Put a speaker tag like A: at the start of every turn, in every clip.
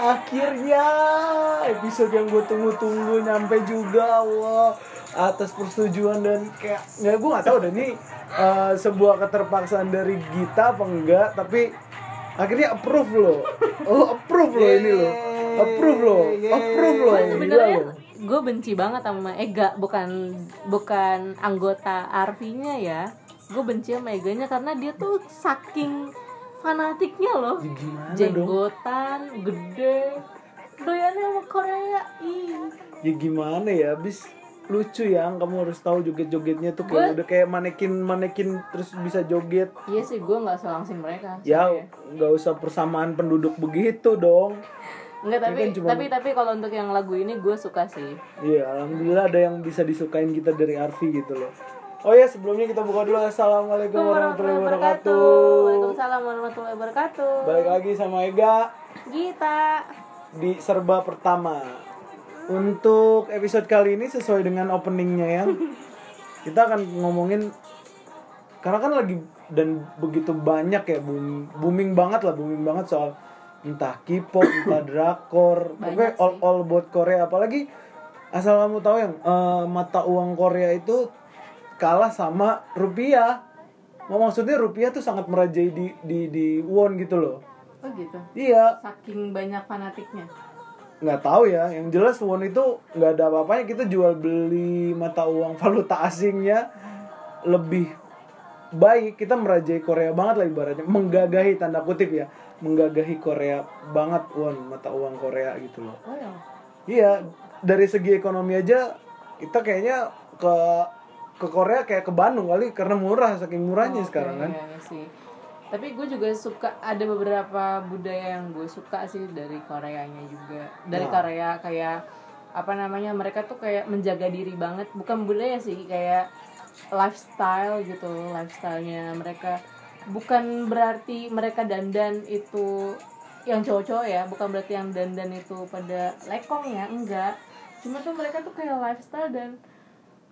A: Akhirnya episode yang gue tunggu-tunggu nyampe juga Wah atas persetujuan dan kayak nggak gue nggak tahu deh ini eh, sebuah keterpaksaan dari Gita apa enggak tapi akhirnya approve lo oh approve lo ini lo approve lo approve lo
B: sebenarnya
A: lo.
B: gue benci banget sama Ega bukan bukan anggota Arfinya ya. Gue benci sama Eganya karena dia tuh saking fanatiknya loh.
A: Ya dong?
B: Jenggotan gede doyannya sama Korea ih.
A: Ya gimana ya abis lucu ya kamu harus tahu joget-jogetnya tuh kayak
B: Gua-
A: udah kayak manekin manekin terus bisa joget.
B: Iya sih gue nggak selangsung mereka
A: ya nggak usah persamaan penduduk begitu dong.
B: Enggak tapi
A: kan cuma-
B: tapi tapi kalau untuk yang lagu ini gue suka sih.
A: Iya alhamdulillah ada yang bisa disukain kita dari Arfi gitu loh. Oh ya sebelumnya kita buka dulu. Assalamualaikum warahmatullahi wabarakatuh.
B: Waalaikumsalam warahmatullahi wabarakatuh.
A: Balik lagi sama Ega
B: Gita.
A: di serba pertama untuk episode kali ini sesuai dengan openingnya ya. Kita akan ngomongin karena kan lagi dan begitu banyak ya booming, booming banget lah booming banget soal entah K-pop entah drakor pokoknya all, all about Korea. Apalagi asal kamu tahu yang eh, mata uang Korea itu kalah sama rupiah. Mau maksudnya rupiah tuh sangat merajai di di di won gitu loh.
B: Oh gitu?
A: Iya.
B: Saking banyak fanatiknya
A: nggak tahu ya. Yang jelas won itu nggak ada apa-apanya. Kita jual beli mata uang valuta asingnya lebih baik. Kita merajai Korea banget lah ibaratnya. Menggagahi tanda kutip ya. Menggagahi Korea banget won mata uang Korea gitu loh.
B: Oh ya
A: iya dari segi ekonomi aja kita kayaknya ke ke Korea kayak ke Bandung kali karena murah saking murahnya
B: Oke,
A: sekarang kan.
B: iya, iya sih. Tapi gue juga suka ada beberapa budaya yang gue suka sih dari Koreanya juga. Dari
A: Nah.
B: Korea kayak apa namanya mereka tuh kayak menjaga diri banget. Bukan budaya sih kayak lifestyle gitu lifestylenya mereka. Bukan berarti mereka dandan itu yang cowok-cowok ya. Bukan berarti yang dandan itu pada lekong ya enggak. Cuma tuh mereka tuh kayak lifestyle dan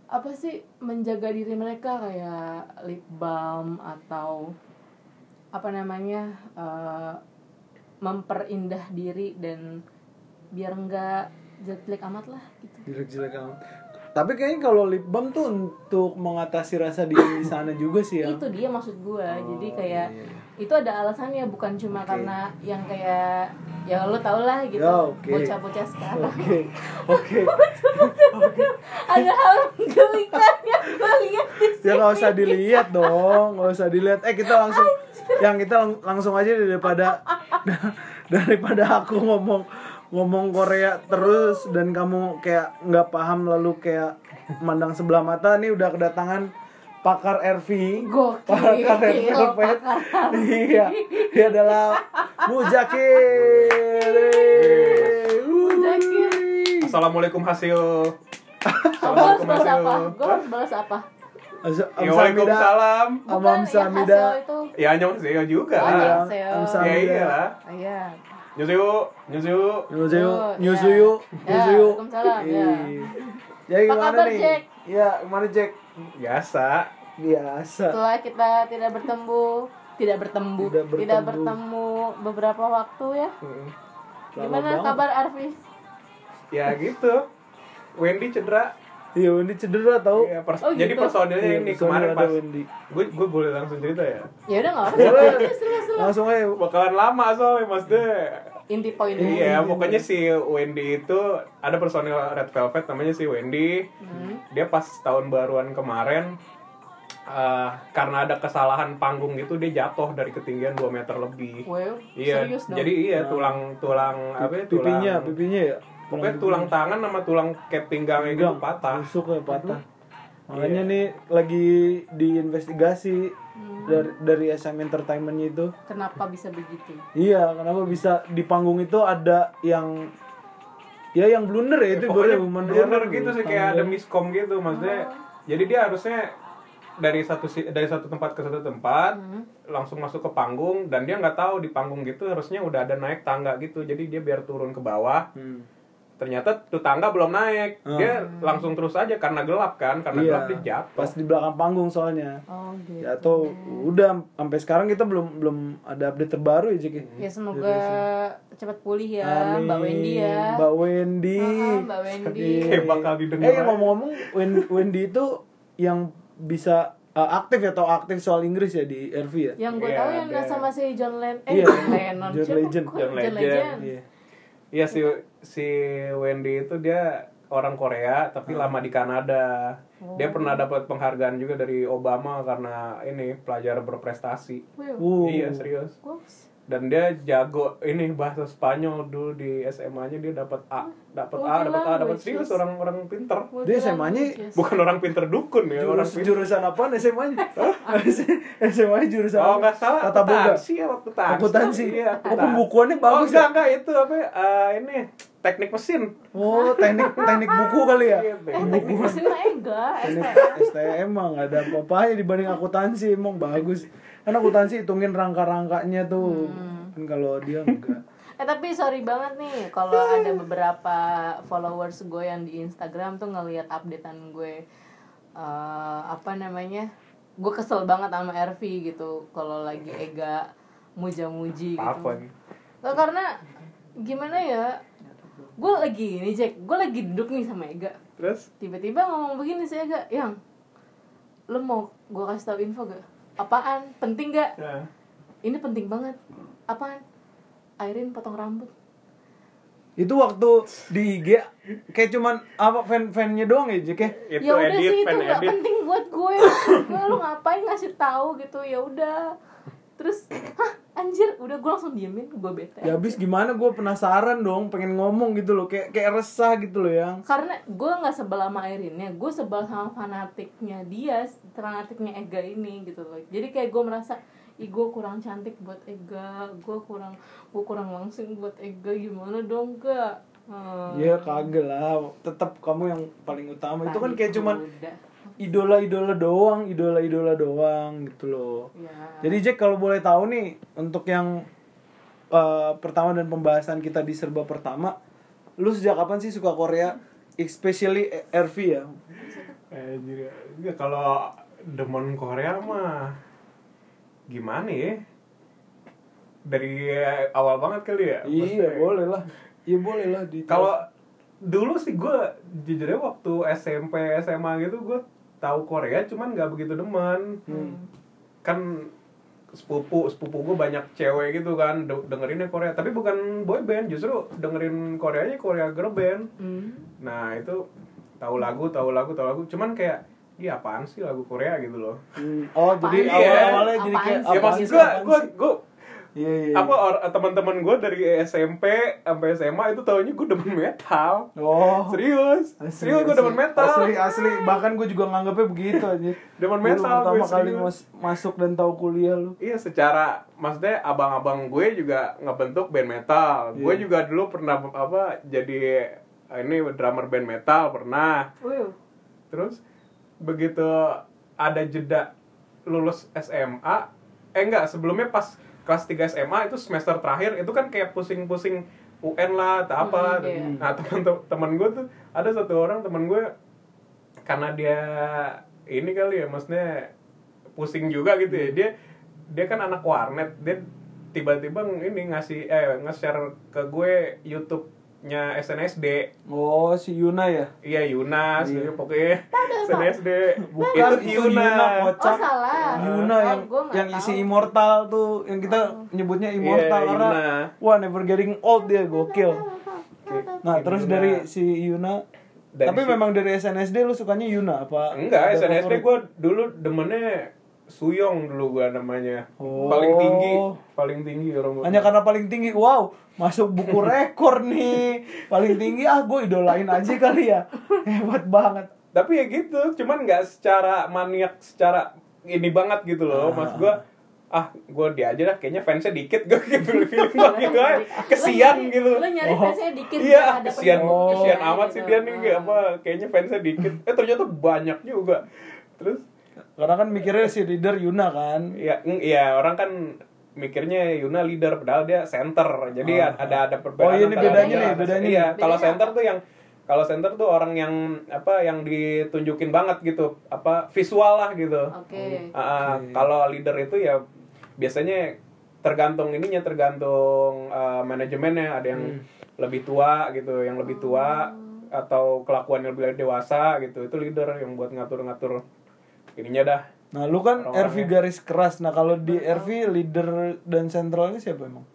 B: apa sih menjaga diri mereka kayak lip balm atau apa namanya eh, memperindah diri dan biar enggak jelek amat lah gitu.
A: Jelek-jelek amat. Tapi kayaknya kalau lip balm tuh untuk mengatasi rasa dingin di sana juga sih ya.
B: Itu dia maksud gue jadi kayak
A: iya, iya.
B: itu ada alasannya bukan cuma karena yang kayak ya lo tau lah gitu.
A: Ya, oke.
B: bocah-bocah sekarang.
A: Oke, oke.
B: ada hal menggelikan yang gue lihat di
A: Ya nggak usah dilihat dong, nggak usah dilihat. Eh kita langsung, yang kita lang- langsung aja daripada daripada aku ngomong ngomong Korea terus dan kamu kayak nggak paham lalu kayak mandang sebelah mata nih udah kedatangan pakar RV
B: Gokil,
A: pakar RV
B: pakar
A: iya dia adalah Muzakir
B: Muzakir.
C: Assalamualaikum hasil.
B: gue harus balas apa? gue harus balas apa
C: Waalaikumsalam.
A: Amam Samida.
B: hasil itu
C: Ya annyeonghaseyo juga lah. Ya iya.
B: Oh, iya
C: Nyusuyu, nyusuyu.
A: Nyusuyu,
B: Oh,
A: nyusuyu,
B: ya.
A: nyusuyu.
B: Ya, Waalaikumsalam, ya.
A: Ih. Jadi
B: Apa
A: gimana
B: kabar,
A: nih?
B: Jack?
A: Iya, gimana Jack?
C: Biasa.
A: Biasa.
B: setelah kita tidak bertemu tidak bertemu
A: Tidak
B: tidak
A: bertemu.
B: bertemu beberapa waktu ya
C: Hmm.
B: Gimana
A: banget.
B: kabar Arfi
C: Ya gitu. Wendy cedera.
A: Iya, Wendy cedera tau.
C: Ya, pers-
B: Oh,
C: Jadi
B: gitu.
C: personilnya
A: Iya,
C: ini
A: personil
C: kemarin pas
A: Wendy.
C: gue gue boleh langsung cerita ya.
B: ya udah nggak apa
A: Boleh.
B: Terus, terus.
A: Langsung aja.
C: Bakalan lama soalnya mas deh.
B: inti poinnya
C: Iya, pokoknya si Wendy itu ada personil Red Velvet namanya si Wendy.
B: Hmm.
C: Dia pas tahun baruan kemarin eh, karena ada kesalahan panggung gitu dia jatuh dari ketinggian 2 meter lebih.
B: wow
C: Iya.
B: serius dong
C: Jadi iya tulang tulang apa ya? Tulang,
A: Pipinya, pipinya ya.
C: Pokoknya tulang tangan sama tulang kep pinggangnya gitu
A: Pinggang.
C: patah.
A: Busuk ya patah. Makanya
C: Iya.
A: nih lagi diinvestigasi
B: Hmm.
A: dari dari SM Entertainmentnya itu.
B: kenapa bisa begitu
A: Iya, kenapa bisa di panggung itu ada yang ya yang blunder ya itu
C: Pokoknya
A: ibaratnya human
C: blunder
A: error
C: gitu sih kayak ada miskom gitu maksudnya. Jadi dia harusnya dari satu si- dari satu tempat ke satu tempat
B: Hmm.
C: langsung masuk ke panggung dan dia nggak tahu di panggung gitu harusnya udah ada naik tangga gitu jadi dia biar turun ke bawah
A: Hmm.
C: Ternyata tuh tangga belum naik dia langsung terus aja karena gelap kan karena
A: Iya.
C: gelap dia jatuh
A: Pas di belakang panggung soalnya.
B: Oh gitu.
A: Jatuh. Udah sampai sekarang kita belum belum ada update terbaru ya, Cik.
B: Ya semoga cepat pulih ya
A: Amin.
B: Mbak Wendy ya.
A: Mbak Wendy.
B: Ah, Mbak Wendy.
C: kayak bakal didengar
A: Eh ngomong-ngomong Wen- Wendy itu yang bisa uh, aktif ya atau aktif soal Inggris ya di RV ya?
B: Yang gue
C: Iya,
B: tahu yang
C: ada.
B: sama si John Lennon. Eh
A: Iya.
B: John Lennon.
A: John
B: Siapa?
A: Legend.
C: John
B: John
C: Legend.
B: Legend.
A: Iya.
C: Si si Wendy itu dia orang Korea tapi
A: Hmm.
C: lama di Kanada.
B: Oh.
C: Dia pernah dapat penghargaan juga dari Obama karena ini pelajar berprestasi.
A: Uh.
C: Iya serius.
B: bagus.
C: Dan dia jago ini bahasa Spanyol dulu di SMA-nya dia dapat A, dapat A, dapat A, dapat serius orang orang pinter.
A: Dia SMA-nya
B: Yes.
C: Bukan orang pinter dukun ya, orang
A: Jurus,
C: pinter.
A: jurusan apaan SMA-nya? SMA-nya jurusan
C: Oh
A: apa?
C: nggak salah
A: Tata boga.
C: akuntansi ya akuntansi.
A: Akuntansi.
C: Iya,
A: Oh, pembukuannya
C: Oh
A: bagus
C: enggak
A: ya?
C: enggak itu apa eh, ini teknik mesin.
A: Oh, teknik teknik buku kali ya?
C: Iya,
B: Eh, teknik mesin mah enggak.
A: Teknik
B: STM.
A: STM mah nggak ada apa-apanya dibanding akuntansi emang bagus. Karena akuntansi hitungin rangka-rangkanya tuh.
B: Hmm.
A: Kan kalau dia enggak.
B: Eh tapi sorry banget nih kalau ada beberapa followers gue yang di Instagram tuh ngelihat updatean gue eh, apa namanya gue kesel banget sama RV gitu kalau lagi Ega muja-muji gitu
C: Apa gitu?
B: Nggak, karena gimana ya gue lagi ini Jack. Gue lagi duduk nih sama Ega.
C: Terus?
B: Tiba-tiba ngomong begini sih Ega. Yang lo mau gue kasih tau info gak? Apaan? Penting gak?
C: Ya.
B: ini penting banget. Apaan? Airin potong rambut.
A: Itu waktu di IG kayak cuman apa fan-fannya doang ya, Jack ya?
C: Itu
B: ya udah
C: edit,
B: sih itu nggak
C: edit.
B: penting buat gue. Gue lu ngapain ngasih tahu gitu? Ya udah terus hah anjir udah gue langsung diemin gue bete
A: Ya habis gimana gue penasaran dong, pengen ngomong gitu loh, kayak kayak resah gitu loh yang.
B: karena gue nggak sebel sama Airinnya gue sebel sama fanatiknya dia fanatiknya Ega ini gitu loh jadi kayak gue merasa ih gue kurang cantik buat Ega gue kurang gue kurang langsing buat Ega gimana dong kak Hmm.
A: Ya kagak lah, tetap kamu yang paling utama. Itu kan
B: Tadi
A: kayak cuman
B: udah.
A: Idola-idola doang, idola-idola doang gitu loh.
B: ya
A: Jadi Jack kalau boleh tahu nih untuk yang eh, pertama dan pembahasan kita di serba pertama, lu sejak kapan sih suka Korea? Especially RV ya.
C: Eh, jadi enggak kalau demen Korea mah gimana ya? Dari awal banget kali ya.
A: Iya
C: Maksudnya,
A: boleh lah, iya boleh lah di.
C: Kalau dulu sih gue jujurnya waktu SMP SMA gitu gue tahu Korea cuman nggak begitu demen.
A: Hmm.
C: Kan sepupu sepupu gue banyak cewek gitu kan de- dengerinnya Korea tapi bukan boy band justru dengerin Koreanya Korea girl band
B: Hmm.
C: nah itu tahu lagu tahu lagu tahu lagu cuman kayak iya apaan sih lagu Korea gitu loh
A: Hmm. Oh jadi
B: Apaan
A: awal-awalnya jadi kayak
B: sih?
C: ya maksud
A: sih,
C: gue gue gue
A: Iya iya.
C: apa or- teman-teman gue dari SMP sampai SMA itu taunya gue demen metal
A: Oh.
C: serius
A: Asli,
C: serius gue demen metal
A: Asli asli bahkan gue juga nganggapnya begitu aja.
C: Demen
A: Dulu
C: metal,
A: pertama
C: gue
A: kali
C: serius.
A: mas- masuk dan tahu kuliah lu.
C: Iya secara maksudnya abang-abang gue juga ngebentuk band metal. Gue
A: Iya.
C: juga dulu pernah apa jadi ini drummer band metal pernah.
B: Wih,
C: Terus begitu ada jeda lulus SMA, eh enggak sebelumnya pas kelas 3 SMA itu semester terakhir itu kan kayak pusing-pusing UN lah atau apa.
B: Hmm, iya.
C: Nah teman teman gue tuh ada satu orang teman gue karena dia ini kali ya maksudnya pusing juga gitu ya dia dia kan anak warnet dia tiba-tiba ini ngasih eh nge-share ke gue YouTube-nya SNSD
A: Oh si Yuna ya.
C: Iya Yunas,
A: Iya.
C: iya. pokoknya SNSD.
A: Bukan
C: itu Yuna.
A: Yuna
B: oh salah
A: Yuna
B: Oh,
A: yang yang
B: tahu.
A: isi immortal tuh yang kita nyebutnya immortal
C: Iya,
A: karena
C: Yuna.
A: wah never getting old dia gokil. Nah,
C: Kayak
A: terus
C: Yuna.
A: dari si Yuna
C: Dari
A: tapi
C: si-
A: memang dari SNSD lu sukanya Yuna apa?
C: Enggak, SNSD gue dulu demennya Suyong dulu gue namanya.
A: Oh.
C: Paling tinggi, paling tinggi orang gua.
A: Hanya karena paling tinggi, wow, masuk buku rekor nih. Paling tinggi, ah gue idolain aja kali ya. Hebat banget.
C: Tapi ya gitu, cuman nggak secara maniak, secara ini banget gitu loh. Mas gue ah gue dia aja dah kayaknya fansnya dikit gue gitu feeling gue gitu aja kesian
B: Lo nyari-
C: gitu
B: lo nyari
A: Oh.
B: fansnya dikit
C: iya kesian kesian
B: gitu.
C: amat sih dia nih kayak apa kayaknya fansnya dikit eh ternyata banyak juga terus
A: Karena kan mikirnya si leader Yuna kan.
C: Iya, iya orang kan mikirnya Yuna leader padahal dia center. Jadi
A: Oh.
C: ada ada perbedaan.
A: Oh, iya, ini bedanya nih, bedanya
C: Iya, kalau center tuh yang kalau center tuh orang yang apa yang ditunjukin banget gitu, apa visual lah gitu.
B: Oke.
C: Ah,
A: Oke.
C: kalau leader itu ya biasanya tergantung ininya tergantung uh, manajemennya ada yang
A: Hmm.
C: lebih tua gitu yang lebih tua atau kelakuan yang lebih dewasa gitu itu leader yang buat ngatur-ngatur ininya dah
A: Nah, lu kan. RV garis keras. Nah, kalau di RV leader dan sentralnya siapa emang?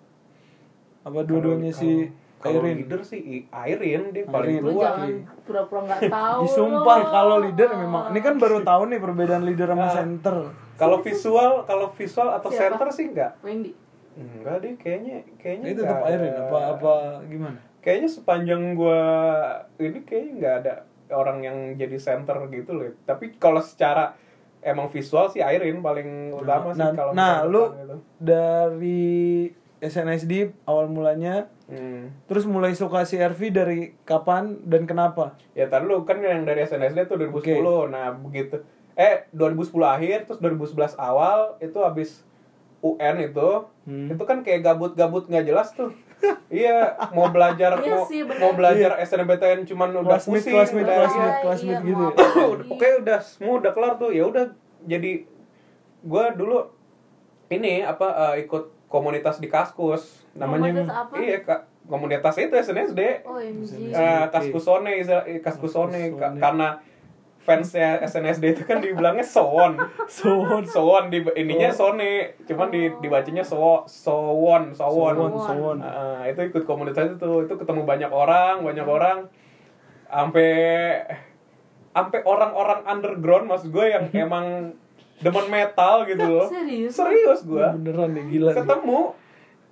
A: Apa dua-duanya si
C: kalau
A: Irene?
C: leader sih I- Irene dia paling tua
B: pura-pura nggak tahu.
A: Ih, sumpah
B: lo.
A: kalau leader memang ini kan baru tahu nih perbedaan leader sama
C: Ah.
A: center.
C: kalau visual kalau visual atau
B: Siapa?
C: center sih enggak
B: Wendy.
C: enggak deh kayaknya kayaknya
A: Itu tetap
C: ada-
A: apa apa gimana?
C: kayaknya sepanjang gua ini kayaknya nggak ada orang yang jadi center gitu loh tapi kalau secara emang visual sih Irene paling utama sih
A: Nah,
C: kalau
A: nah lu
C: gitu.
A: dari SNSD awal mulanya
C: Hmm.
A: terus mulai suka si RV dari kapan dan kenapa?
C: ya tadi lu kan yang dari SNSD tuh 2010 nah begitu eh 2010 akhir terus 2011 awal itu habis UN itu
A: Hmm.
C: itu kan kayak gabut-gabut nggak jelas tuh iya mau belajar
B: Iya
C: mau,
B: sih, bener.
C: mau belajar SNMPTN cuman udah
A: Classmate,
C: pusing
A: classmate,
C: udah,
A: classmate,
C: iya.
A: classmate
B: iya,
A: gitu
B: mau
A: ya?
C: Oke udah semua udah kelar tuh ya udah jadi gue dulu ini apa eh, ikut komunitas di Kaskus namanya
B: Komunitas apa?
C: iya Kak, komunitas itu SNSD
B: OMG.
C: Eh, Kaskusone eh, Kaskusone Ka- karena fansnya SNSD itu kan dibilangnya Sowon
A: Sowon.
C: Sowon di ininya
A: Oh.
C: Sone cuman di dibacanya So Sowon Sowon
A: Sowon, Sowon.
C: Ah, itu ikut komunitas itu itu ketemu banyak orang banyak orang sampai sampai orang-orang underground maksud gue yang emang demen metal gitu loh
B: Serius?
C: serius gue
A: Beneran nih gila. nih.
C: ketemu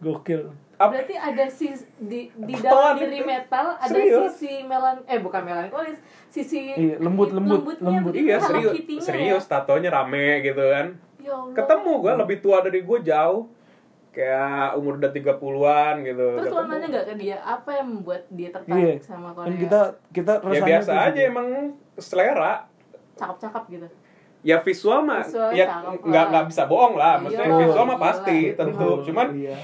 A: Gokil.
B: Berarti ada sis di di dalam diri metal ada
C: Serius?
B: sisi melan eh bukan melankolis, sisi
A: Iya, lembut, lembut,
B: lembutnya
A: lembut.
C: iya serius serius tatonya rame gitu kan
B: Ya. Ya Allah.
C: ketemu gue lebih tua dari gue jauh kayak umur udah 30-an gitu
B: Terus lo nanya gak ke dia apa yang membuat dia
A: Iya.
B: tertarik sama Korea?
A: Kan kita kita
C: ya
A: rasanya
C: biasa aja
A: gitu.
C: emang selera
B: cakep-cakep gitu.
C: ya visual mah
B: Visual
C: ya nggak nggak bisa bohong lah
B: Iya,
C: maksudnya visual mah pasti
B: gitu.
C: tentu cuman
A: Iya.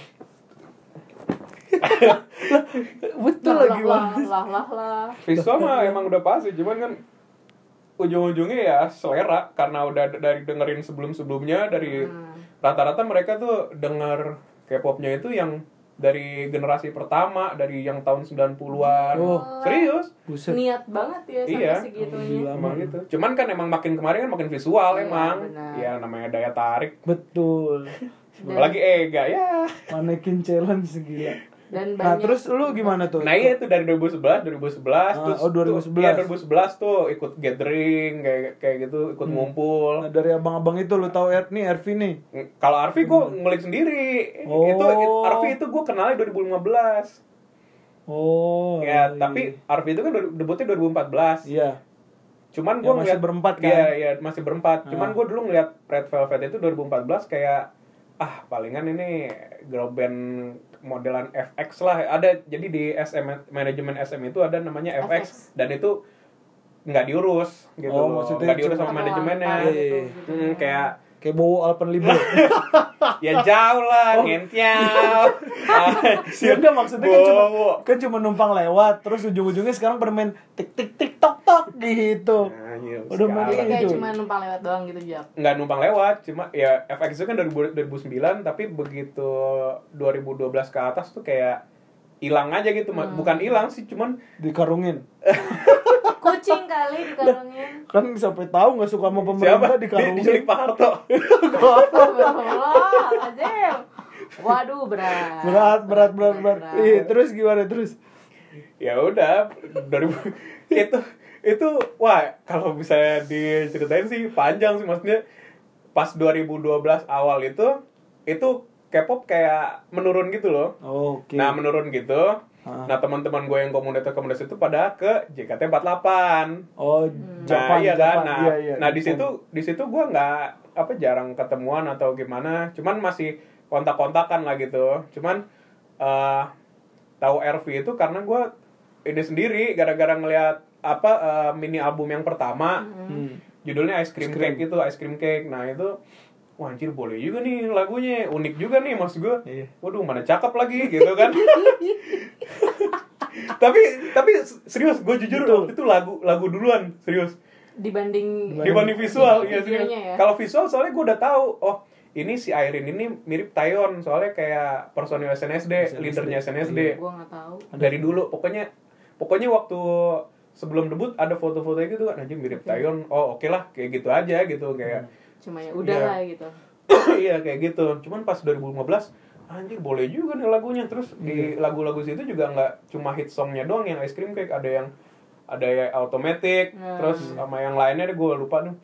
A: Betul
B: lah,
A: lagi
B: lah,
A: Bang.
B: lah, lah, lah.
C: visual mah emang udah pasti cuman kan ujung-ujungnya ya selera karena udah dari dengerin sebelum-sebelumnya dari
B: Hmm.
C: rata-rata mereka tuh denger K-popnya itu yang dari generasi pertama dari yang tahun 90-an
A: Oh.
C: serius
A: Buset.
B: Niat banget ya sampai
C: Iya.
B: segitunya.
A: Gila.
C: emang gitu cuman kan emang makin kemarin kan makin visual
B: Iya,
C: emang
B: benar.
C: ya namanya daya tarik
A: Betul.
B: Dan,
C: apalagi Ega ya
A: Manekin challenge gila.
B: Dan
A: Nah,
B: banyak
A: terus lu gimana tuh?
C: Nah iya itu dari 2011, 2011
A: Ah,
C: terus
A: oh, 2011.
C: Tuh, iya 2011 tuh ikut gathering kayak kayak gitu, ikut ngumpul.
A: Nah, dari abang-abang itu lu tahu R nih, nih.
C: Ng- Kalau Arfi gue ngulik sendiri.
A: Oh.
C: Itu it- Arfi itu gue kenalnya 2015.
A: Oh.
C: ya,
A: iya.
C: tapi Arfi itu kan debutnya 2014.
A: iya.
C: Cuman
A: Ya,
C: gue
A: masih
C: ngeliat
A: berempat kan?
C: Iya, iya, masih berempat. Cuman
A: Ah.
C: gue dulu ngeliat Red Velvet itu 2014 kayak ah palingan ini girl band modelan FX lah. Ada jadi di SM manajemen SM itu ada namanya FX, dan itu nggak diurus gitu
A: Oh,
C: loh. nggak diurus sama manajemennya.
B: Gitu.
C: Hmm, kayak
A: Kayak bawa Alpenliber.
C: ya jauh lah, ngentiau.
A: ya enggak maksudnya kan cuma kan cuma numpang lewat terus ujung-ujungnya sekarang bermain tik tik tik tok tok gitu.
C: Anjir,
A: Udah main Itu.
B: cuma numpang lewat doang gitu Jap.
C: nggak numpang lewat cuma ya FX itu kan dari 2009 tapi begitu 2012 ke atas tuh kayak hilang aja gitu
B: Hmm.
C: bukan hilang sih cuman
A: Dikarungin.
B: Kucing kali dikarungin.
A: Kan sampai tahu nggak suka sama pemerintah
C: siapa di,
A: dikarungin.
C: diculik Pak Harto.
B: Waduh berat.
A: berat berat berat berat. Iya, terus gimana terus?
C: ya udah 2000 itu itu wah kalau bisa diceritain sih panjang sih maksudnya pas 2012 awal itu itu K-pop kayak menurun gitu loh
A: Oke.
C: Nah menurun gitu.
A: Ah.
C: Nah teman-teman gue yang komunitas-komunitas itu pada ke JKT48.
A: Oh,
C: Nah
A: Jepang,
C: iya
A: Jepang.
C: kan. Nah,
A: Iya, iya,
C: nah di situ di situ gue nggak apa jarang ketemuan atau gimana. Cuman masih kontak-kontakan lah gitu. Cuman eh tahu RV itu karena gue ini sendiri gara-gara ngelihat apa eh, mini album yang pertama.
A: Hmm.
C: judulnya ice cream, cake itu ice cream cake nah itu wah anjir boleh juga nih lagunya. Unik juga nih mas gue
A: Iya.
C: waduh mana cakep lagi gitu kan. Tapi tapi serius gue jujur
A: Betul.
C: waktu itu lagu lagu duluan serius.
B: Dibanding
C: dibanding visual iya serius.
B: Videonya ya?
C: Kalau visual soalnya gue udah tahu oh ini si Irene ini mirip Taeyeon soalnya kayak personil SNSD,
A: SNSD.
C: leadernya SNSD
A: Iya.
B: gue nggak tahu.
C: Dari dulu pokoknya pokoknya waktu sebelum debut ada foto-foto gitu kan anjing mirip Taeyeon. Oh oke lah kayak gitu aja gitu kayak
B: cuma ya udah
C: Iya.
B: lah gitu.
C: Iya kayak gitu. Cuman pas 2015 anjir boleh juga nih lagunya. Terus di lagu-lagu situ juga nggak cuma hit songnya doang yang ice cream cake ada yang ada yang automatic
B: Hmm.
C: terus sama yang lainnya deh gue lupa tuh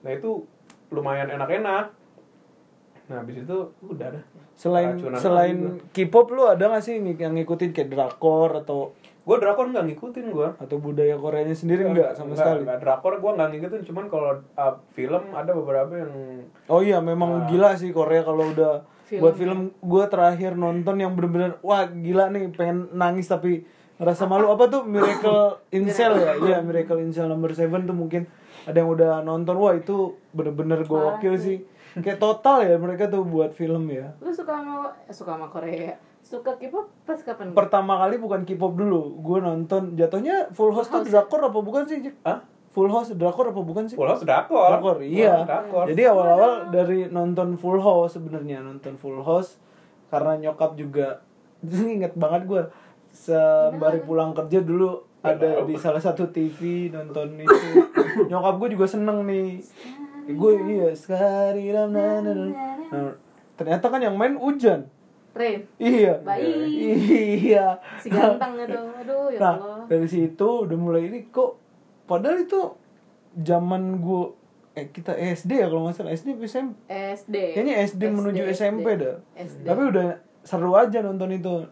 C: nah itu lumayan enak-enak. Nah habis itu udah dah.
A: Selain selain K-pop lu ada gak sih yang ngikutin kayak drakor atau
C: gue drakor nggak ngikutin gue
A: atau budaya Koreanya sendiri enggak sama sekali?
C: Nggak, drakor gue nggak ngikutin. Cuman kalau uh, film ada beberapa yang
A: Oh iya memang gila sih Korea kalau udah
B: Film.
A: buat film gue terakhir nonton yang bener-bener wah gila nih pengen nangis tapi ngerasa malu. Apa tuh? Miracle in Cell ya iya Miracle in Cell number 7 tuh mungkin ada yang udah nonton. Wah itu bener-bener gokil sih. Kayak total ya mereka tuh buat film ya.
B: Lu suka sama eh, suka sama Korea suka K-pop? Pas kapan?
A: Pertama kali bukan K-pop dulu. Gue nonton jatuhnya Full House tuh drakor apa bukan sih Jack?
C: ah
A: Full House drakor apa bukan sih?
C: Full House drakor.
A: Drakor, iya.
C: Drakor.
A: Jadi awal-awal dari nonton Full House sebenarnya nonton Full House karena nyokap juga inget banget gue sembari pulang kerja dulu ada di salah satu TV nonton itu. Nyokap gue juga seneng nih. Gue iya sekali. Nah, ternyata kan yang main hujan
B: Rain
A: iya.
B: Baik.
A: iya.
B: Si ganteng itu. Aduh ya
A: nah
B: Allah.
A: dari situ udah mulai ini kok padahal itu zaman gue eh kita SD ya kalau nggak salah. SD SMP
B: SD
A: kayaknya SD, menuju SMP dah.
B: SD.
A: tapi udah seru aja nonton itu.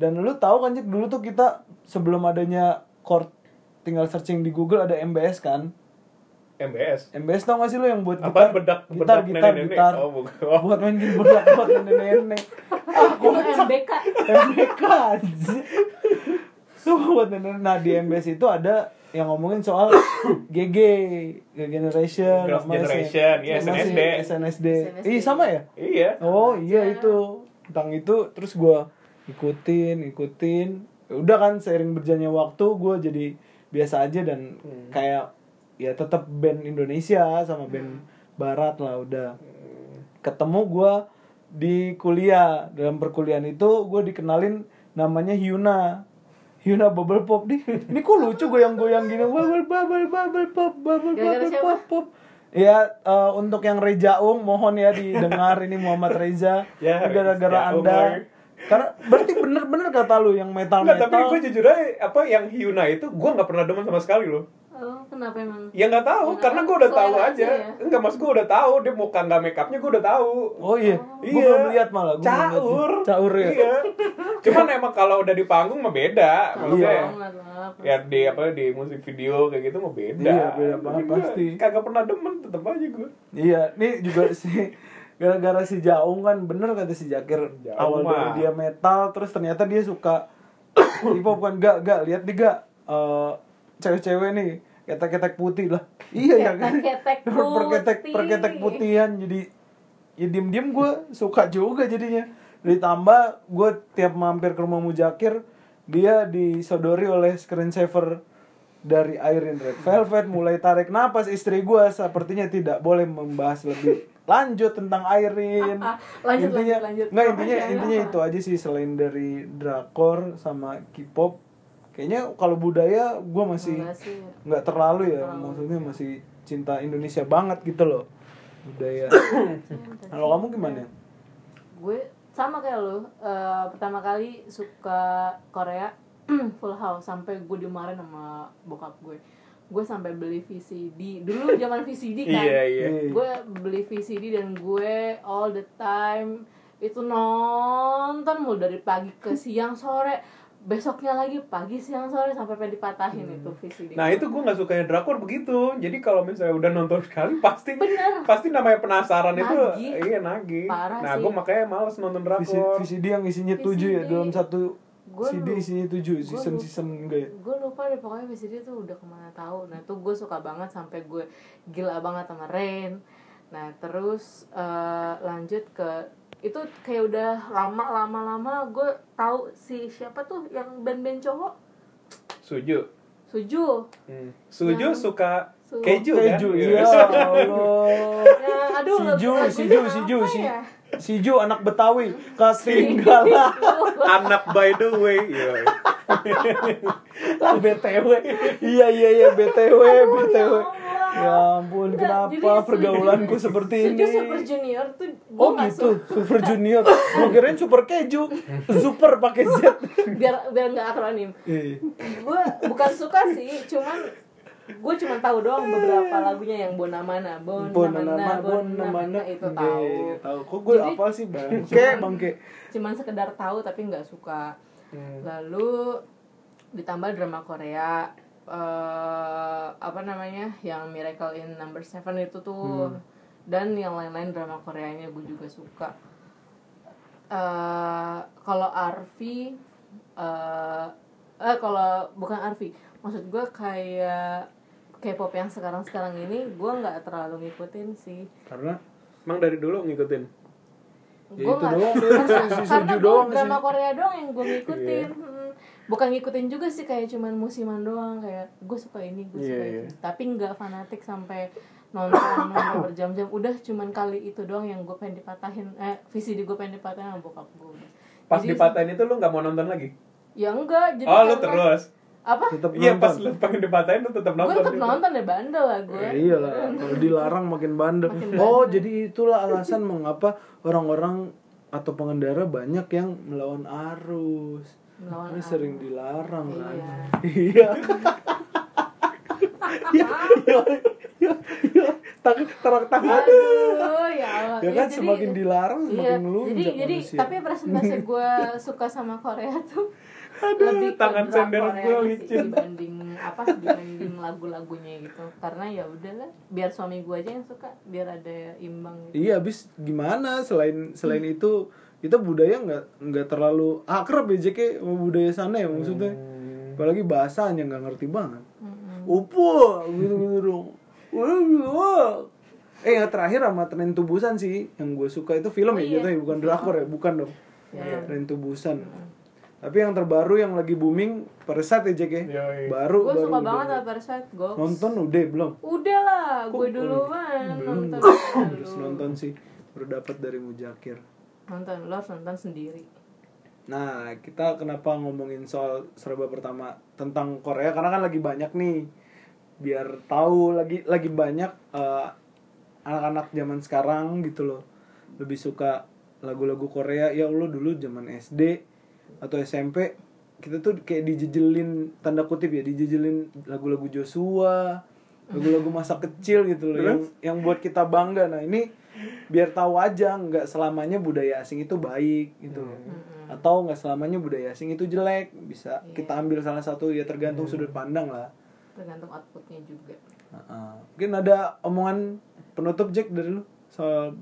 A: Dan lu tahu kan Cik, dulu tuh kita sebelum adanya chord tinggal searching di Google ada MBS kan
C: MBS
A: MBS tau gak sih lu yang buat
C: Apa
A: gitar?
C: Bedak
A: gitar
C: bedak
A: gitar
C: nenek-nenek?
A: gitar.
C: Oh, bukan. Oh.
A: buat main gitar bedak buat nenek-nenek. Ah
B: itu MBK
A: MBK anjir. buat nenek nah di MBS itu ada yang ngomongin soal GG Generation
C: Girls
A: sama
C: Generation,
A: sama si
C: SNSD.
A: SNSD.
B: SNSD.
A: Ih sama ya?
C: Iya.
A: Oh iya itu. Tentang itu terus gua ikutin ikutin. Ya udah kan seiring berjalannya waktu gua jadi biasa aja dan kayak ya tetap band Indonesia sama band Barat lah udah. Ketemu gua di kuliah. Dalam perkuliahan itu gue dikenalin namanya Hyuna. Hyuna bubble pop. Nih ini kok lucu goyang-goyang gini bubble bubble bubble pop bubble bubble
B: siapa?
A: pop pop. Ya eh, untuk yang Rejaung mohon ya didengar ini Muhammad Reza.
C: Ya,
A: gara-gara anda. Karena berarti bener-bener kata lu yang metal
C: Nggak,
A: metal
C: tapi gue jujur aja apa yang Hyuna itu gue nggak pernah demen sama sekali loh
B: oh kenapa emang
C: Ya nggak tahu,
B: Ya,
C: karena gue udah tahu aja.
B: aja ya.
C: Enggak, mas gue udah tahu dia muka nggak make upnya gue udah tahu.
A: oh iya gue belum lihat malah gua.
C: Caur.
A: caur ya
C: Iya. Cuman emang kalau udah di panggung mah beda. Maksudnya
A: Iya.
C: ya di apa di musik video kayak gitu mah beda.
A: Iya, beda banget
C: gua
A: pasti.
C: Kagak pernah demen tetep aja gue.
A: Iya, nih juga sih gara-gara si Jaung kan bener kata si Jakir
C: Jaung
A: awal
C: mah.
A: dari dia metal terus ternyata dia suka hip hop kan. Gak gak lihat nih gak eh, cewek-cewek nih ketek-ketek putih lah. Iya ya kan? Perketek perketek putihan jadi ya diem diem gue suka juga jadinya. Ditambah gue tiap mampir ke rumah Mujakir dia disodori oleh screensaver dari Irene Red Velvet mulai tarik napas istri gue sepertinya tidak boleh membahas lebih lanjut tentang Irene
B: Lanjut,
A: intinya
B: lanjut, lanjut.
A: nggak intinya
B: Apa aja?
A: intinya itu aja sih selain dari drakor sama K-pop. Kayaknya kalau budaya gue masih nggak terlalu ya. Maksudnya masih cinta Indonesia banget gitu loh. Budaya. Kalau kamu gimana?
B: Gue sama kayak lo eh, pertama kali suka Korea Full House sampai gue dimarahin sama bokap gue gue sampai beli VCD dulu zaman VCD kan
C: Iya iya.
A: Iya.
B: gue beli VCD dan gue all the time itu nonton mulu dari pagi ke siang sore besoknya lagi pagi siang sore sampai pengen dipatahin itu VCD
C: Nah itu gue nggak sukanya drakor begitu. Jadi kalau misalnya udah nonton sekali pasti
B: Bener.
C: pasti namanya penasaran itu
B: Nagih.
C: iya nagi.
B: Parah
C: Nah gue makanya males nonton drakor.
A: VCD yang isinya tujuh ya dalam satu
B: gue
A: CD isinya tujuh season
B: lupa.
A: season enggak ya
B: gue lupa deh pokoknya VCD tuh udah ke mana tahu nah tuh gue suka banget sampai gue gila banget sama Rain nah terus eh, lanjut ke itu kayak udah lama lama lama gue tahu si siapa tuh yang band-band cowok
C: Suju.
B: Suju
C: Hmm. Suju
B: Yang-
C: suka
B: Su-
C: keju kan?
A: keju
C: Iya.
A: ya Allah
B: ya aduh
A: si
B: lagu-
A: Ju
B: lagunya
A: si Ju si
B: apa
A: Ju si
B: ya?
A: Si Ju anak Betawi ketinggalan
C: Anak by the way. Iya.
A: lah BTW iya iya iya BTW BTW
B: ya
A: ya ampun kenapa pergaulanku seperti ini
B: Super Junior tuh
A: Oh gitu, Super Junior. Gue kirain Super Keju, Super pakai Z.
B: biar biar nggak akronim
A: Iya.
B: gue bukan suka sih cuman gue cuma tahu doang beberapa lagunya yang Bona Mana Bona,
A: Bona
B: Mana
A: nama,
B: Bona
A: Bona mana?
B: Mana itu
A: Iya,
B: tahu
A: iya, tahu. Kok gue apa sih bang? Kayak bangke.
B: cuman sekedar tahu tapi nggak suka
C: Hmm.
B: lalu ditambah drama Korea eh apa namanya yang Miracle in Number Seven itu tuh dan yang lain-lain drama Koreanya gue juga suka eh kalau Arvi eh eh kalau bukan Arvi maksud gue kayak K-pop yang sekarang-sekarang ini gue nggak terlalu ngikutin sih
A: Karena
C: Emang dari dulu ngikutin.
A: Ya itu
B: nggak-
A: doang deh,
B: karena,
A: doang
B: drama
A: sih.
B: Korea doang yang gue ngikutin Hmm. bukan ngikutin juga sih kayak cuman musiman doang kayak gue suka ini gue suka
C: Iya,
B: itu
C: iya.
B: tapi nggak fanatik sampai nonton sampai berjam-jam udah cuman kali itu doang yang gue pengen dipatahin eh VCD gue pengen dipatahin sama bokap gue
C: Pas
B: Jadi-
C: dipatahin itu lu nggak mau nonton lagi?
B: ya enggak jadi
C: Oh, lu terus.
B: Apa
A: tetap
C: Iya, pas lu pengen dipatahin lu tetap
B: gue
C: nonton.
B: tetap
C: gitu.
B: nonton ya bandel lah gue
A: Ya iyalah, kalau dilarang makin bandel.
B: Makin
A: Oh,
B: bandel.
A: jadi itulah alasan mengapa orang-orang atau pengendara banyak yang melawan arus.
B: Melawan
A: Karena
B: arus.
A: sering dilarang kan.
B: Iya.
A: Iya. Iya, iya, iya, iya. Tarak tangan.
B: Aduh, ya Allah.
A: Ya kan
B: jadi-
A: semakin dilarang
B: Iya,
A: semakin ngelunjak
B: jadi jadi
A: manusia.
B: tapi presentasi gue suka sama Korea tuh lebih ke
C: tangan
B: drama
C: sender
B: sih,
C: licin.
B: dibanding apa dibanding lagu-lagunya gitu karena ya udahlah biar suami gue aja yang suka biar ada imbang gitu.
A: Iya, habis gimana selain selain itu kita budaya nggak nggak terlalu akrab ya JK sama budaya sana ya maksudnya. Apalagi bahasanya nggak ngerti banget.
B: Mm-mm.
A: Upo gitu gitu dong. Wah, Eh yang terakhir sama Tren Tubusan sih yang gue suka itu film
B: Oh,
A: ya
B: iya.
A: jatuhnya bukan drakor ya bukan dong.
B: Ya.
A: Tren Tubusan. Tapi yang terbaru yang lagi booming Parasite ya JK.
C: Yoi.
A: Baru
B: gue suka banget sama Parasite gue
A: Nonton udah belum?
B: udah lah gue duluan
A: Belum.
B: nonton
A: Harus nonton sih. Baru dapat dari Mujakir.
B: nonton lo harus nonton sendiri
A: Nah, kita kenapa ngomongin soal serba pertama tentang Korea karena kan lagi banyak nih. Biar tahu lagi lagi banyak eh, anak-anak zaman sekarang gitu loh. Lebih suka lagu-lagu Korea. Ya Allah dulu zaman SD atau SMP kita tuh kayak dijejelin tanda kutip ya, dijejelin lagu-lagu Joshua, lagu-lagu masa kecil gitu loh yang yang buat kita bangga. Nah, ini biar tahu aja nggak selamanya budaya asing itu baik gitu loh atau nggak selamanya budaya asing itu jelek bisa kita ambil salah satu ya tergantung sudut pandang lah
B: tergantung outputnya juga
A: Heeh. mungkin ada omongan penutup Jack dari lu soal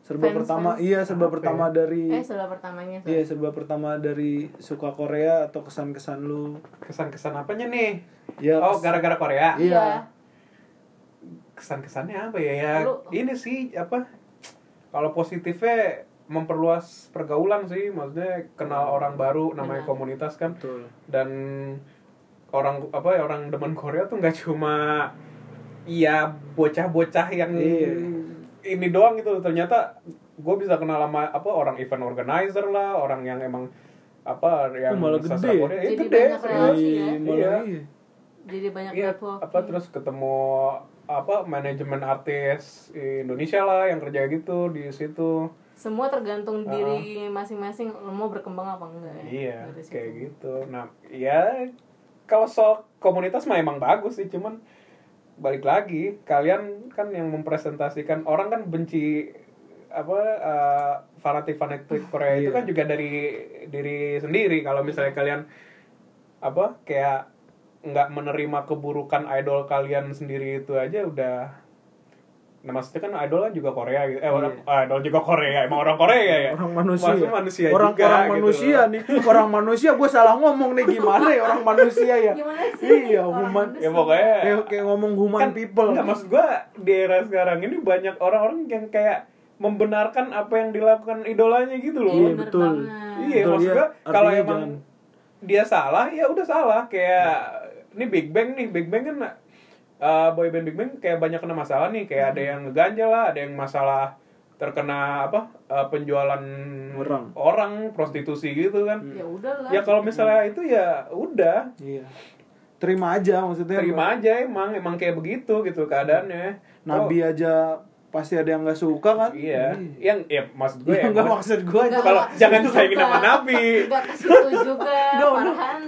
A: serba
B: Fans,
A: pertama
B: fans.
A: iya serba pertama
C: ya?
A: dari
B: eh setelah pertamanya
A: iya serba pertama dari suka Korea atau kesan-kesan lu
C: Kesan-kesan apanya nih?
A: ya
C: Oh,
A: kes-
C: gara-gara Korea.
A: iya
C: Kesan-kesannya apa ya? Ya
B: Lu-
C: ini sih apa? Kalau positifnya memperluas pergaulan sih, maksudnya kenal orang baru, namanya
B: Benar.
C: komunitas kan.
A: betul
C: Dan orang apa ya orang demen Korea tuh nggak cuma iya bocah-bocah yang
A: Iya.
C: ini doang gitu ternyata gue bisa kenal sama apa orang event organizer lah orang yang emang apa yang
A: Oh, malah gede ya?
C: Korea. Iya,
B: Jadi
C: gede
B: banyak relasi ya.
A: Iya, malah
C: Iya.
A: iya.
B: jadi banyak
C: Iya,
B: networking.
C: apa terus ketemu apa manajemen artis Indonesia lah yang kerja gitu di situ.
B: semua tergantung diri masing-masing mau berkembang apa enggak ya
C: Iya, kayak gitu. Nah, ya kalau soal komunitas mah emang bagus sih, cuman balik lagi kalian kan yang mempresentasikan orang kan benci apa eh, fanatik-fanatik Korea itu
A: Iya.
C: kan juga dari diri sendiri. Kalau misalnya kalian apa kayak nggak menerima keburukan idol kalian sendiri itu aja udah nah maksudnya kan idol kan juga Korea gitu. Eh orang idol juga Korea emang orang Korea ya.
A: Orang manusia.
C: Maksudnya manusia
A: orang
C: juga
A: orang
C: gitu
A: manusia
C: loh.
A: nih. Orang manusia gue salah ngomong nih. Gimana ya orang manusia ya?
B: Gimana sih?
A: iya
B: Orang
A: human.
B: manusia.
C: ya pokoknya
A: kayak, kayak ngomong human
C: kan
A: people.
C: nggak, maksud gua di era sekarang ini banyak orang-orang yang kayak membenarkan apa yang dilakukan idolanya gitu loh.
A: Iya, betul.
C: Iya,
A: Betul,
C: maksud
A: iya.
C: gua kalau emang
A: jangan-
C: dia salah, ya udah salah. Kayak ini Big Bang nih, Big Bang kan uh, boy band Big Bang kayak banyak kena masalah nih, kayak ada yang ngeganja lah, ada yang masalah terkena apa uh, penjualan
A: Orang.
C: orang prostitusi gitu kan.
B: ya udahlah
C: Ya kalau misalnya itu ya udah
A: iya terima aja maksudnya
C: terima aja emang emang kayak begitu gitu keadaannya.
A: nabi
C: Oh,
A: aja pasti ada yang nggak suka kan
C: iya, yang ya maksud gue
A: Iya,
C: ya,
A: nggak maksud gue
B: Nggak,
C: kalau jangan sayangin
B: suka.
C: sama Nabi.
B: Nggak kasih itu juga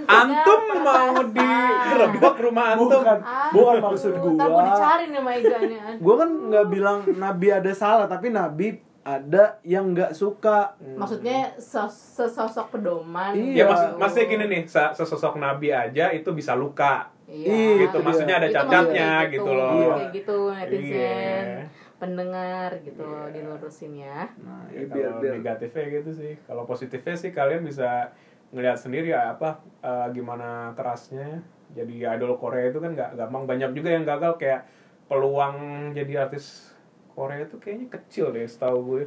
C: Antum mau
B: perkasa.
C: digerebek rumah antum.
A: bukan
B: Aduh,
A: bukan maksud
B: gua
A: gue
B: dicari nih sama Iganya
A: gue kan nggak bilang nabi ada salah tapi nabi ada yang nggak suka
B: Maksudnya sos- sesosok pedoman
A: Iya.
C: Ya maksud maksudnya gini nih, se- sesosok nabi aja itu bisa luka.
B: Iya,
A: Gitu,
C: maksudnya ada
B: Itu
C: cacatnya
B: maksudnya
C: gitu loh.
A: Iya.
B: Kayak gitu netizen
C: Iya.
B: Pendengar gitu loh dilurusin ya.
A: nah
C: Ya,
A: ya, biar
C: kalau
A: biar
C: negatifnya gitu sih. Kalau positifnya sih kalian bisa ngelihat sendiri ya apa eh, gimana kerasnya. Jadi idol Korea itu kan nggak gampang banyak juga yang gagal kayak peluang jadi artis Korea itu kayaknya kecil deh setahu gue.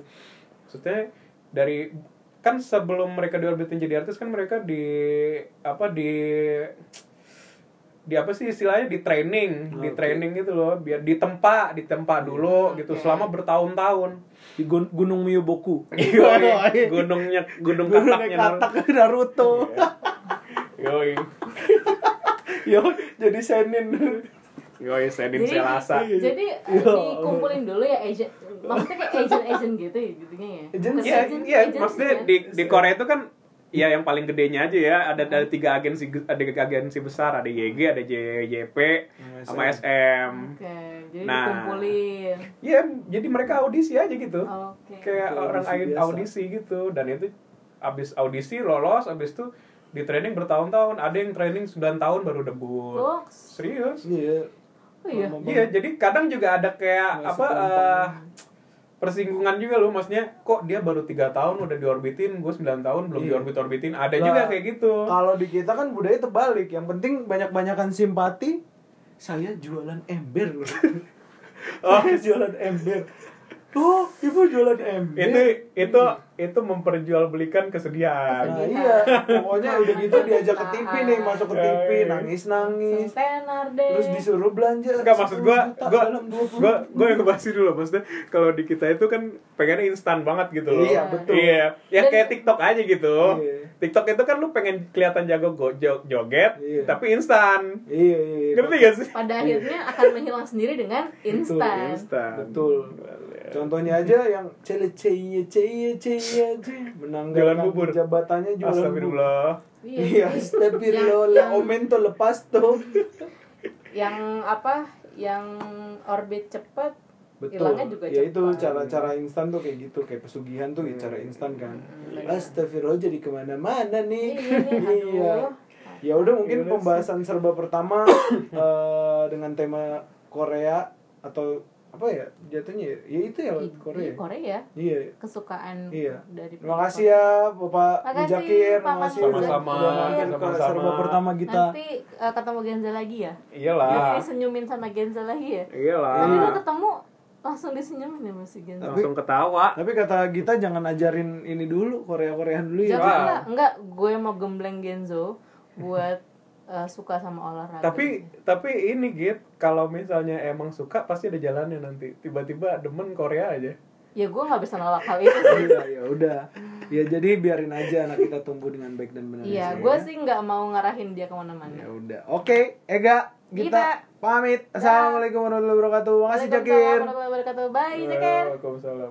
C: Maksudnya dari kan sebelum mereka diorbitin jadi artis kan mereka di apa di di apa sih istilahnya di training, di
A: Oke.
C: training gitu loh, biar ditempa, ditempa dulu gitu
B: Oke.
C: selama bertahun-tahun.
A: di gun- gunung Miyoboku
C: Yoi, gunungnya gunung
A: gunung
C: kataknya Naruto.
A: katak Naruto
C: Yoi,
A: yo jadi senin
C: yoi Senin
B: Jadi-
C: Selasa.
B: Jadi dikumpulin dulu ya agent maksudnya kayak agent-agent gitu ya jadinya ya.
A: Agent-
C: Iya,
B: agent-
C: iya,
B: agent
C: maksudnya
B: ya?
C: di di Korea itu kan ya yang paling gedenya aja ya ada ada tiga agensi ada tiga agensi besar ada YG ada JJP sama SM.
B: Oke, jadi
C: Nah.
B: dikumpulin.
C: Iya, jadi mereka audisi aja gitu.
B: Oke.
C: Kayak
A: Itu
C: orang
A: audisi
C: audisi, gitu dan itu abis audisi lolos abis itu di training bertahun-tahun ada yang training 9 tahun baru debut.
B: Oh,
C: Serius?
A: iya
B: oh iya.
C: Iya, jadi kadang juga ada kayak
A: Nggak
C: apa
A: segampang.
C: Persinggungan juga loh, maksudnya kok dia baru tiga tahun udah diorbitin, gue 9 tahun belum
A: Iya.
C: diorbit-orbitin. Ada
A: Lah,
C: juga kayak gitu.
A: kalau di kita kan budaya terbalik yang penting banyak-banyakan simpati saya jualan ember loh
C: Oh.
A: Saya jualan ember oh ibu jualan ember
C: Itu itu itu memperjualbelikan kesedihan.
A: Nah iya, pokoknya udah gitu diajak ke TV nih, masuk ke TV, nangis-nangis.
B: Tenar deh.
A: Terus disuruh belanja.
C: Enggak maksud
A: 10
C: gua, gua,
A: dalam 20
C: gua, gua yang ngebahas dulu maksudnya kalau di kita itu kan pengennya instan banget gitu loh.
A: Iya, betul.
C: Iya, ya kayak TikTok aja gitu.
A: Iya.
C: TikTok itu kan lu pengen kelihatan jago go, jo- joget,
A: Iya.
C: tapi instan.
A: Iya, iya, iya.
C: Ngerti gak sih?
B: Pada akhirnya akan menghilang sendiri dengan instan.
C: Instan.
A: Betul. Contohnya aja yang cele cie cie cie cie menanggalkan
C: bubur.
A: jabatannya jualan bubur.
C: Astagfirullah.
A: Iya, astagfirullah,
B: Yang-
A: la aumento le pasto.
B: yang apa yang orbit cepet
A: Betul.
B: juga
A: ya
B: cepet
A: itu cara-cara instan tuh kayak gitu, kayak pesugihan tuh kayak cara instan kan. Astagfirullah jadi ke mana-mana nih.
B: Iya nih,
A: Iya. Ya udah mungkin pembahasan serba pertama eh, dengan tema Korea atau apa ya jatuhnya ya, ya itu ya Korea.
B: iya, Korea
A: Iya.
B: kesukaan
A: Iya.
B: dari
A: Terima kasih ya Bapak
B: Makasih,
A: Mujakir, terima kasih
C: Sama-sama, sama-sama.
A: serba pertama kita.
B: nanti eh, ketemu Genza lagi ya
C: Iyalah.
B: nanti disenyumin sama Genza lagi ya
C: Iyalah.
A: Iya.
B: lo ketemu langsung disenyumin ya masih Genza
A: Tapi-
C: Langsung ketawa.
A: Tapi kata Gita jangan ajarin ini dulu Korea-Koreaan dulu ya.
B: Jangan enggak, enggak, gue mau gembleng Genzo buat eh, suka sama olahraga.
C: Tapi tapi ini git kalau misalnya emang suka pasti ada jalannya nanti. Tiba-tiba demen Korea aja.
B: ya gue nggak bisa nolak hal itu sih.
A: Iya, ya udah. Ya jadi biarin aja anak kita tumbuh dengan baik dan benar.
B: Iya,
A: ya.
B: gue sih nggak mau ngarahin dia
A: Ya
B: ke mana-mana.
A: udah. Oke, Ega, kita
B: Gita.
A: pamit. Assalamualaikum warahmatullahi wabarakatuh. Makasih
B: Waalaikumsalam
A: Jakir.
B: warahmatullahi wabarakatuh. Bye, Jakir.
C: Waalaikumsalam.